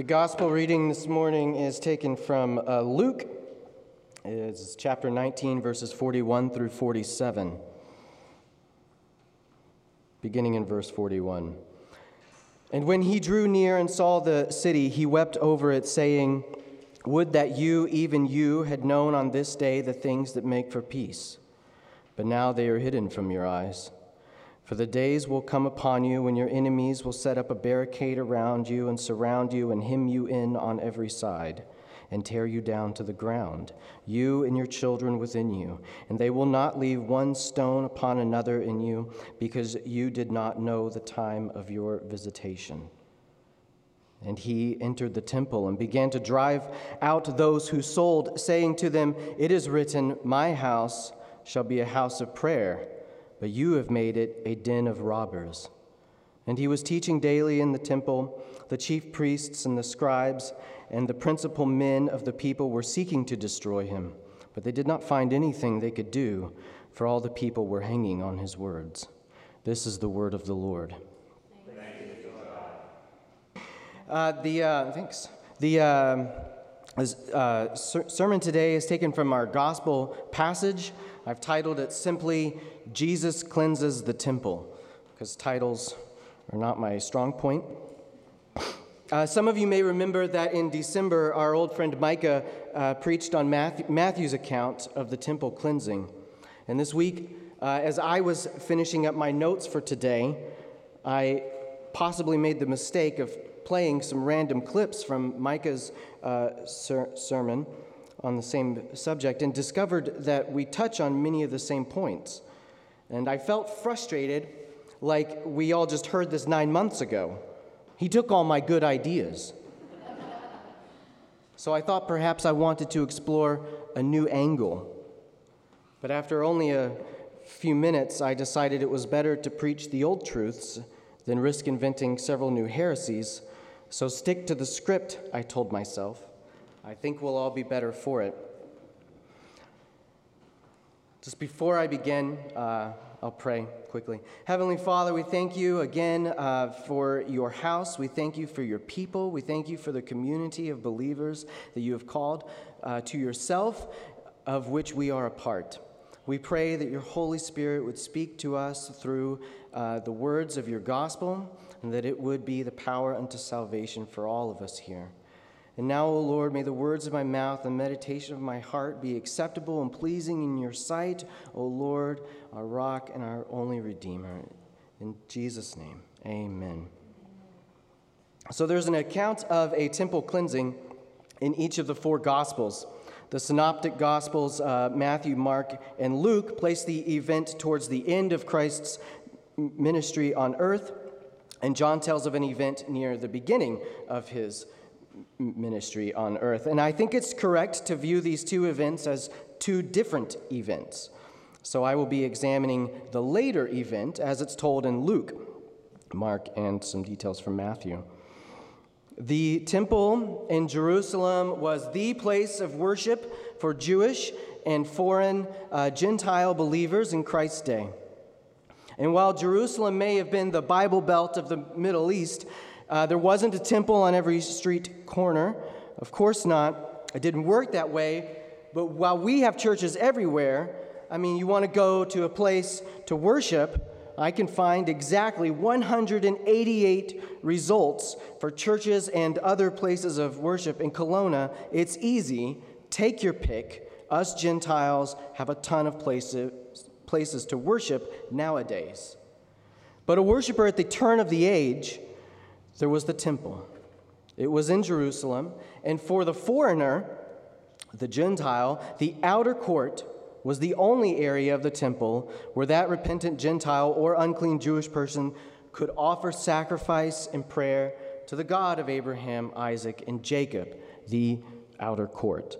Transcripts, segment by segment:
The gospel reading this morning is taken from uh, Luke. It's chapter 19, verses 41 through 47. Beginning in verse 41. And when he drew near and saw the city, he wept over it, saying, Would that you, even you, had known on this day the things that make for peace. But now they are hidden from your eyes. For the days will come upon you when your enemies will set up a barricade around you and surround you and hem you in on every side and tear you down to the ground, you and your children within you. And they will not leave one stone upon another in you, because you did not know the time of your visitation. And he entered the temple and began to drive out those who sold, saying to them, It is written, My house shall be a house of prayer but you have made it a den of robbers. And he was teaching daily in the temple. The chief priests and the scribes and the principal men of the people were seeking to destroy him, but they did not find anything they could do, for all the people were hanging on his words. This is the word of the Lord. Uh, the uh, thanks. The uh, uh sermon today is taken from our gospel passage. I've titled it simply Jesus Cleanses the Temple, because titles are not my strong point. Uh, some of you may remember that in December, our old friend Micah uh, preached on Matthew, Matthew's account of the temple cleansing. And this week, uh, as I was finishing up my notes for today, I possibly made the mistake of playing some random clips from Micah's uh, ser- sermon on the same subject and discovered that we touch on many of the same points. And I felt frustrated, like we all just heard this nine months ago. He took all my good ideas. so I thought perhaps I wanted to explore a new angle. But after only a few minutes, I decided it was better to preach the old truths than risk inventing several new heresies. So stick to the script, I told myself. I think we'll all be better for it. Just before I begin, uh, I'll pray quickly. Heavenly Father, we thank you again uh, for your house. We thank you for your people. We thank you for the community of believers that you have called uh, to yourself, of which we are a part. We pray that your Holy Spirit would speak to us through uh, the words of your gospel, and that it would be the power unto salvation for all of us here. And now, O Lord, may the words of my mouth and meditation of my heart be acceptable and pleasing in your sight, O Lord, our rock and our only Redeemer. In Jesus' name, amen. So there's an account of a temple cleansing in each of the four Gospels. The Synoptic Gospels, uh, Matthew, Mark, and Luke, place the event towards the end of Christ's ministry on earth, and John tells of an event near the beginning of his ministry on earth. And I think it's correct to view these two events as two different events. So I will be examining the later event as it's told in Luke, Mark, and some details from Matthew. The temple in Jerusalem was the place of worship for Jewish and foreign uh, Gentile believers in Christ's day. And while Jerusalem may have been the Bible Belt of the Middle East, uh, there wasn't a temple on every street corner. Of course not. It didn't work that way. But while we have churches everywhere, I mean, you want to go to a place to worship, I can find exactly 188 results for churches and other places of worship in Kelowna. It's easy. Take your pick. Us Gentiles have a ton of places, places to worship nowadays. But a worshiper at the turn of the age there was the temple. It was in Jerusalem, and for the foreigner, the Gentile, the outer court was the only area of the temple where that repentant Gentile or unclean Jewish person could offer sacrifice and prayer to the God of Abraham, Isaac, and Jacob, the outer court.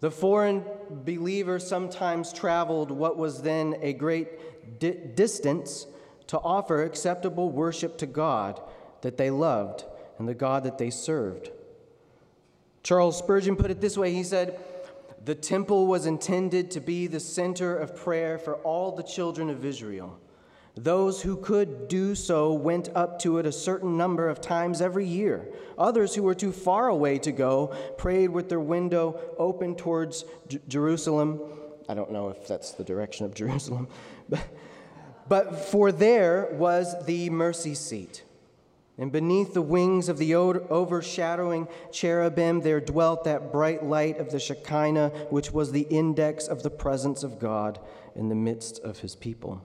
The foreign believer sometimes traveled what was then a great di- distance to offer acceptable worship to God that they loved and the God that they served. Charles Spurgeon put it this way he said, The temple was intended to be the center of prayer for all the children of Israel. Those who could do so went up to it a certain number of times every year. Others who were too far away to go prayed with their window open towards J- Jerusalem. I don't know if that's the direction of Jerusalem, but, but for there was the mercy seat. And beneath the wings of the overshadowing cherubim, there dwelt that bright light of the Shekinah, which was the index of the presence of God in the midst of his people.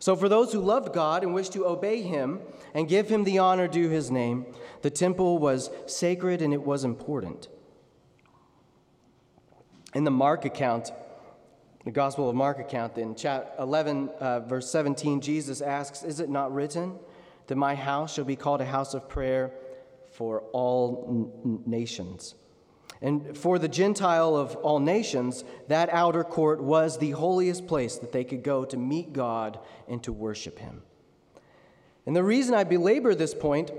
So, for those who loved God and wished to obey him and give him the honor due his name, the temple was sacred and it was important. In the Mark account, the Gospel of Mark account, in chapter 11, uh, verse 17, Jesus asks, Is it not written that my house shall be called a house of prayer for all n- nations? And for the Gentile of all nations, that outer court was the holiest place that they could go to meet God and to worship Him. And the reason I belabor this point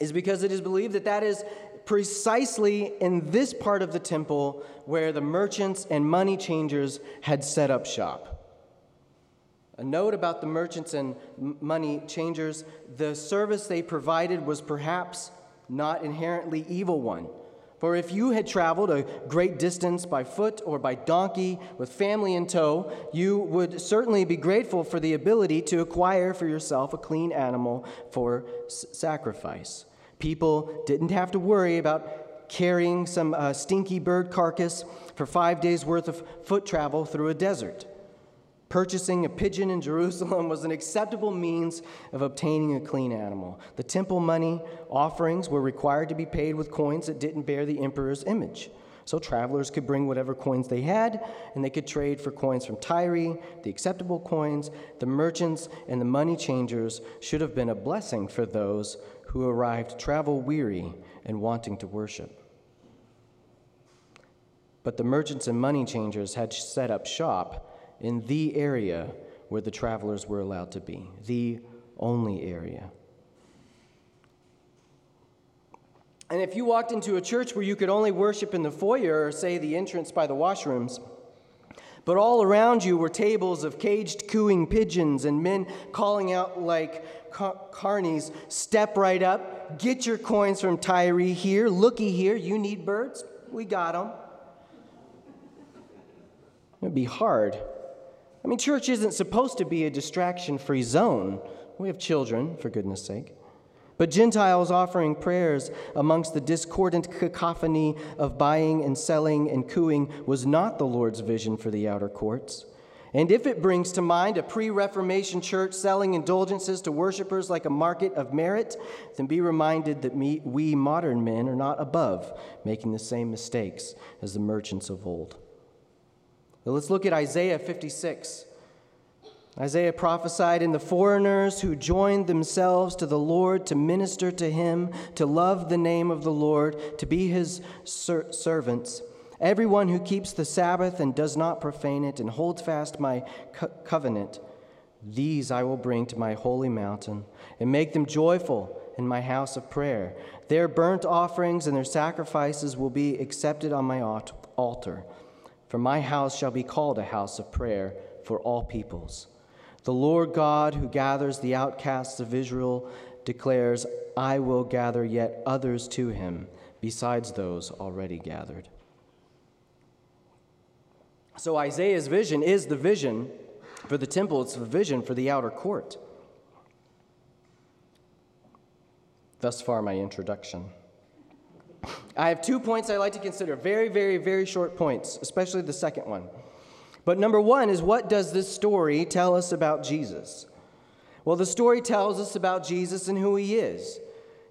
is because it is believed that that is precisely in this part of the temple where the merchants and money changers had set up shop. A note about the merchants and money changers the service they provided was perhaps not inherently evil one. For if you had traveled a great distance by foot or by donkey with family in tow, you would certainly be grateful for the ability to acquire for yourself a clean animal for s- sacrifice. People didn't have to worry about carrying some uh, stinky bird carcass for five days' worth of foot travel through a desert. Purchasing a pigeon in Jerusalem was an acceptable means of obtaining a clean animal. The temple money offerings were required to be paid with coins that didn't bear the emperor's image. So travelers could bring whatever coins they had, and they could trade for coins from Tyre, the acceptable coins. The merchants and the money changers should have been a blessing for those who arrived travel weary and wanting to worship. But the merchants and money changers had set up shop in the area where the travelers were allowed to be, the only area. And if you walked into a church where you could only worship in the foyer or, say, the entrance by the washrooms, but all around you were tables of caged cooing pigeons and men calling out like car- carnies, step right up, get your coins from Tyree here, looky here, you need birds? We got them. It'd be hard I mean, church isn't supposed to be a distraction free zone. We have children, for goodness sake. But Gentiles offering prayers amongst the discordant cacophony of buying and selling and cooing was not the Lord's vision for the outer courts. And if it brings to mind a pre Reformation church selling indulgences to worshippers like a market of merit, then be reminded that we modern men are not above making the same mistakes as the merchants of old. Now let's look at Isaiah 56. Isaiah prophesied, in the foreigners who joined themselves to the Lord to minister to him, to love the name of the Lord, to be his ser- servants. Everyone who keeps the Sabbath and does not profane it and holds fast my co- covenant, these I will bring to my holy mountain and make them joyful in my house of prayer. Their burnt offerings and their sacrifices will be accepted on my altar. For my house shall be called a house of prayer for all peoples. The Lord God, who gathers the outcasts of Israel, declares, I will gather yet others to him, besides those already gathered. So Isaiah's vision is the vision for the temple, it's the vision for the outer court. Thus far, my introduction. I have two points I like to consider, very, very, very short points, especially the second one. But number one is what does this story tell us about Jesus? Well, the story tells us about Jesus and who he is.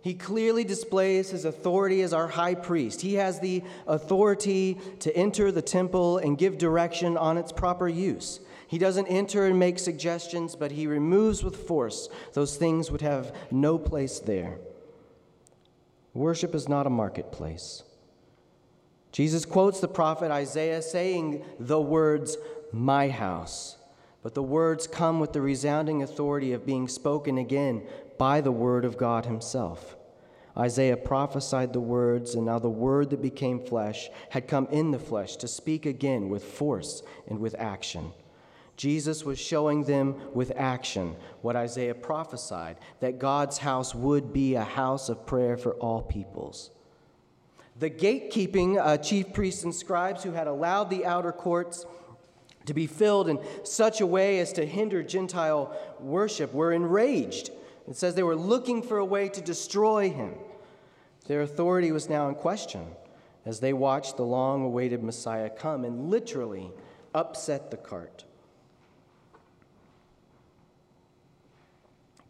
He clearly displays his authority as our high priest. He has the authority to enter the temple and give direction on its proper use. He doesn't enter and make suggestions, but he removes with force those things would have no place there. Worship is not a marketplace. Jesus quotes the prophet Isaiah saying the words, My house. But the words come with the resounding authority of being spoken again by the word of God himself. Isaiah prophesied the words, and now the word that became flesh had come in the flesh to speak again with force and with action. Jesus was showing them with action what Isaiah prophesied that God's house would be a house of prayer for all peoples. The gatekeeping uh, chief priests and scribes who had allowed the outer courts to be filled in such a way as to hinder Gentile worship were enraged. It says they were looking for a way to destroy him. Their authority was now in question as they watched the long awaited Messiah come and literally upset the cart.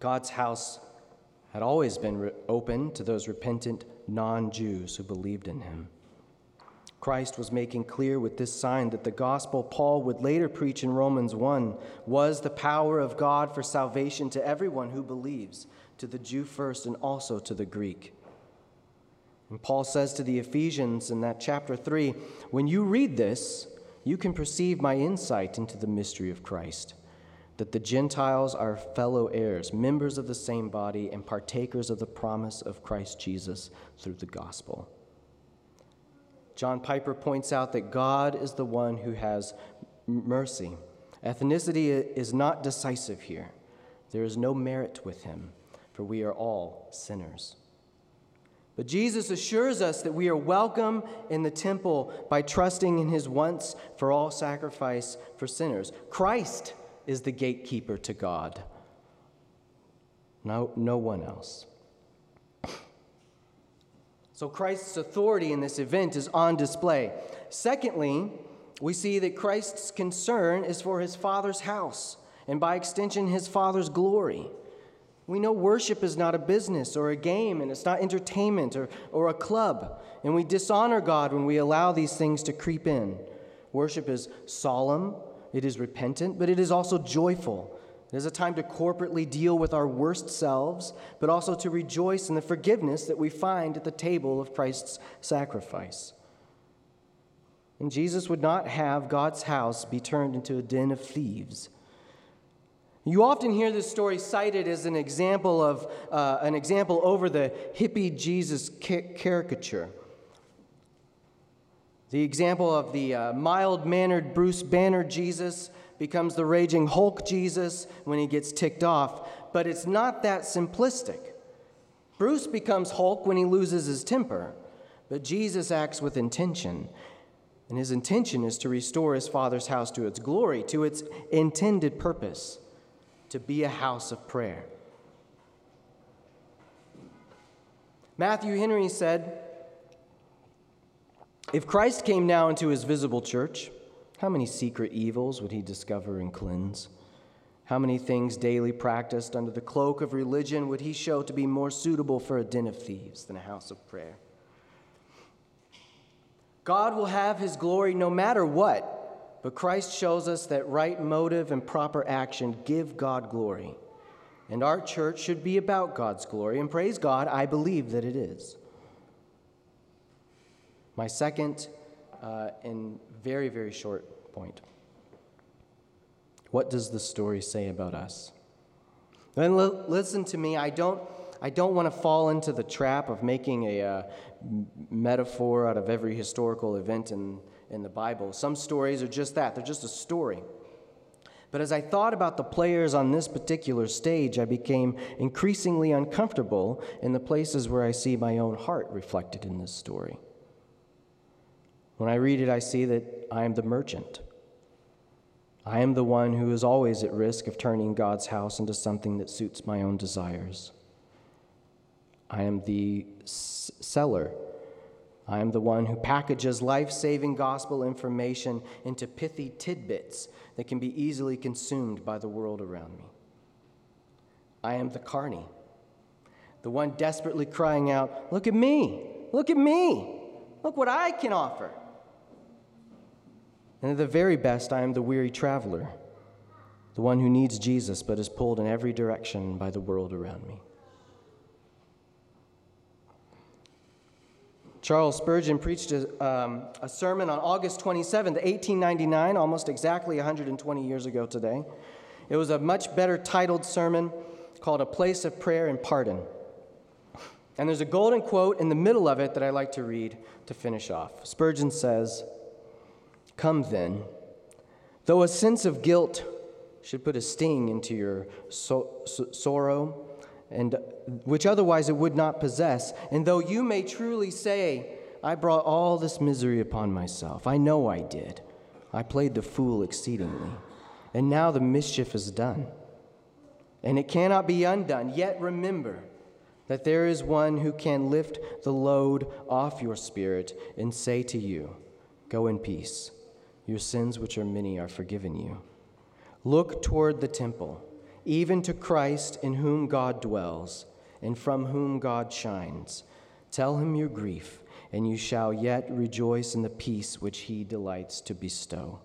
God's house had always been open to those repentant non Jews who believed in him. Christ was making clear with this sign that the gospel Paul would later preach in Romans 1 was the power of God for salvation to everyone who believes, to the Jew first and also to the Greek. And Paul says to the Ephesians in that chapter 3 when you read this, you can perceive my insight into the mystery of Christ that the Gentiles are fellow heirs, members of the same body, and partakers of the promise of Christ Jesus through the gospel. John Piper points out that God is the one who has mercy. Ethnicity is not decisive here. There is no merit with him, for we are all sinners. But Jesus assures us that we are welcome in the temple by trusting in his once for all sacrifice for sinners. Christ is the gatekeeper to God, no, no one else. So Christ's authority in this event is on display. Secondly, we see that Christ's concern is for his Father's house, and by extension, his Father's glory. We know worship is not a business or a game, and it's not entertainment or, or a club. And we dishonor God when we allow these things to creep in. Worship is solemn, it is repentant, but it is also joyful. It is a time to corporately deal with our worst selves, but also to rejoice in the forgiveness that we find at the table of Christ's sacrifice. And Jesus would not have God's house be turned into a den of thieves. You often hear this story cited as an example of uh, an example over the hippie Jesus caricature. The example of the uh, mild mannered Bruce Banner Jesus becomes the raging Hulk Jesus when he gets ticked off, but it's not that simplistic. Bruce becomes Hulk when he loses his temper, but Jesus acts with intention. And his intention is to restore his father's house to its glory, to its intended purpose, to be a house of prayer. Matthew Henry said, if Christ came now into his visible church, how many secret evils would he discover and cleanse? How many things daily practiced under the cloak of religion would he show to be more suitable for a den of thieves than a house of prayer? God will have his glory no matter what, but Christ shows us that right motive and proper action give God glory. And our church should be about God's glory, and praise God, I believe that it is. My second uh, and very, very short point. What does the story say about us? Then l- listen to me. I don't, I don't want to fall into the trap of making a uh, metaphor out of every historical event in, in the Bible. Some stories are just that, they're just a story. But as I thought about the players on this particular stage, I became increasingly uncomfortable in the places where I see my own heart reflected in this story. When I read it, I see that I am the merchant. I am the one who is always at risk of turning God's house into something that suits my own desires. I am the s- seller. I am the one who packages life saving gospel information into pithy tidbits that can be easily consumed by the world around me. I am the carney, the one desperately crying out, Look at me! Look at me! Look what I can offer! And at the very best, I am the weary traveler, the one who needs Jesus but is pulled in every direction by the world around me. Charles Spurgeon preached a, um, a, sermon on August 27, 1899, almost exactly 120 years ago today. It was a much better titled sermon called A Place of Prayer and Pardon. And there's a golden quote in the middle of it that I like to read to finish off. Spurgeon says, Come then, though a sense of guilt should put a sting into your so- so- sorrow, and which otherwise it would not possess. And though you may truly say, I brought all this misery upon myself, I know I did. I played the fool exceedingly. And now the mischief is done. And it cannot be undone. Yet remember that there is one who can lift the load off your spirit and say to you, Go in peace. Your sins, which are many, are forgiven you. Look toward the temple, even to Christ in whom God dwells and from whom God shines. Tell him your grief, and you shall yet rejoice in the peace which he delights to bestow.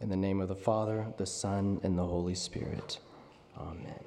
In the name of the Father, the Son, and the Holy Spirit. Amen.